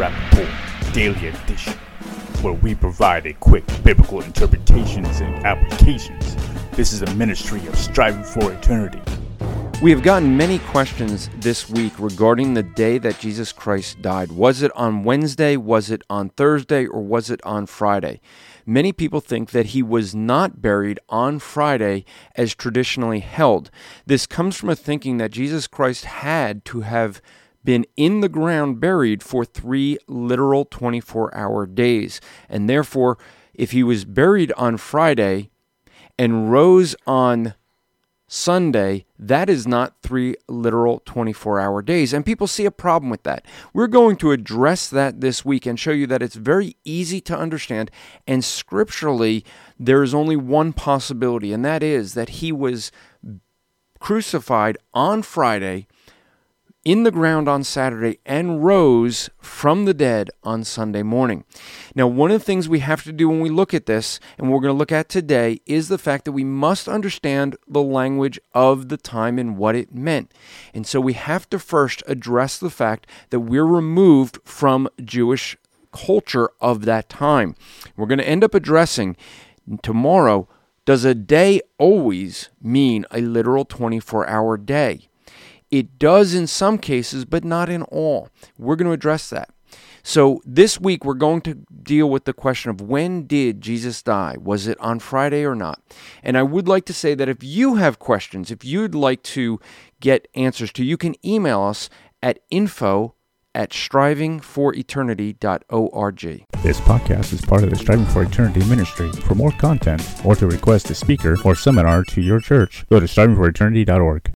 Rapp Report Daily Edition, where we provide a quick biblical interpretations and applications. This is a ministry of striving for eternity. We have gotten many questions this week regarding the day that Jesus Christ died. Was it on Wednesday? Was it on Thursday? Or was it on Friday? Many people think that he was not buried on Friday as traditionally held. This comes from a thinking that Jesus Christ had to have been in the ground buried for three literal 24 hour days. And therefore, if he was buried on Friday and rose on Sunday, that is not three literal 24 hour days. And people see a problem with that. We're going to address that this week and show you that it's very easy to understand. And scripturally, there is only one possibility, and that is that he was crucified on Friday in the ground on Saturday and rose from the dead on Sunday morning. Now, one of the things we have to do when we look at this, and we're going to look at today, is the fact that we must understand the language of the time and what it meant. And so we have to first address the fact that we're removed from Jewish culture of that time. We're going to end up addressing tomorrow does a day always mean a literal 24 hour day? It does in some cases, but not in all. We're going to address that. So this week we're going to deal with the question of when did Jesus die? Was it on Friday or not? And I would like to say that if you have questions, if you'd like to get answers to, you can email us at info at strivingforeternity.org. This podcast is part of the Striving for Eternity ministry. For more content or to request a speaker or seminar to your church, go to strivingforeternity.org.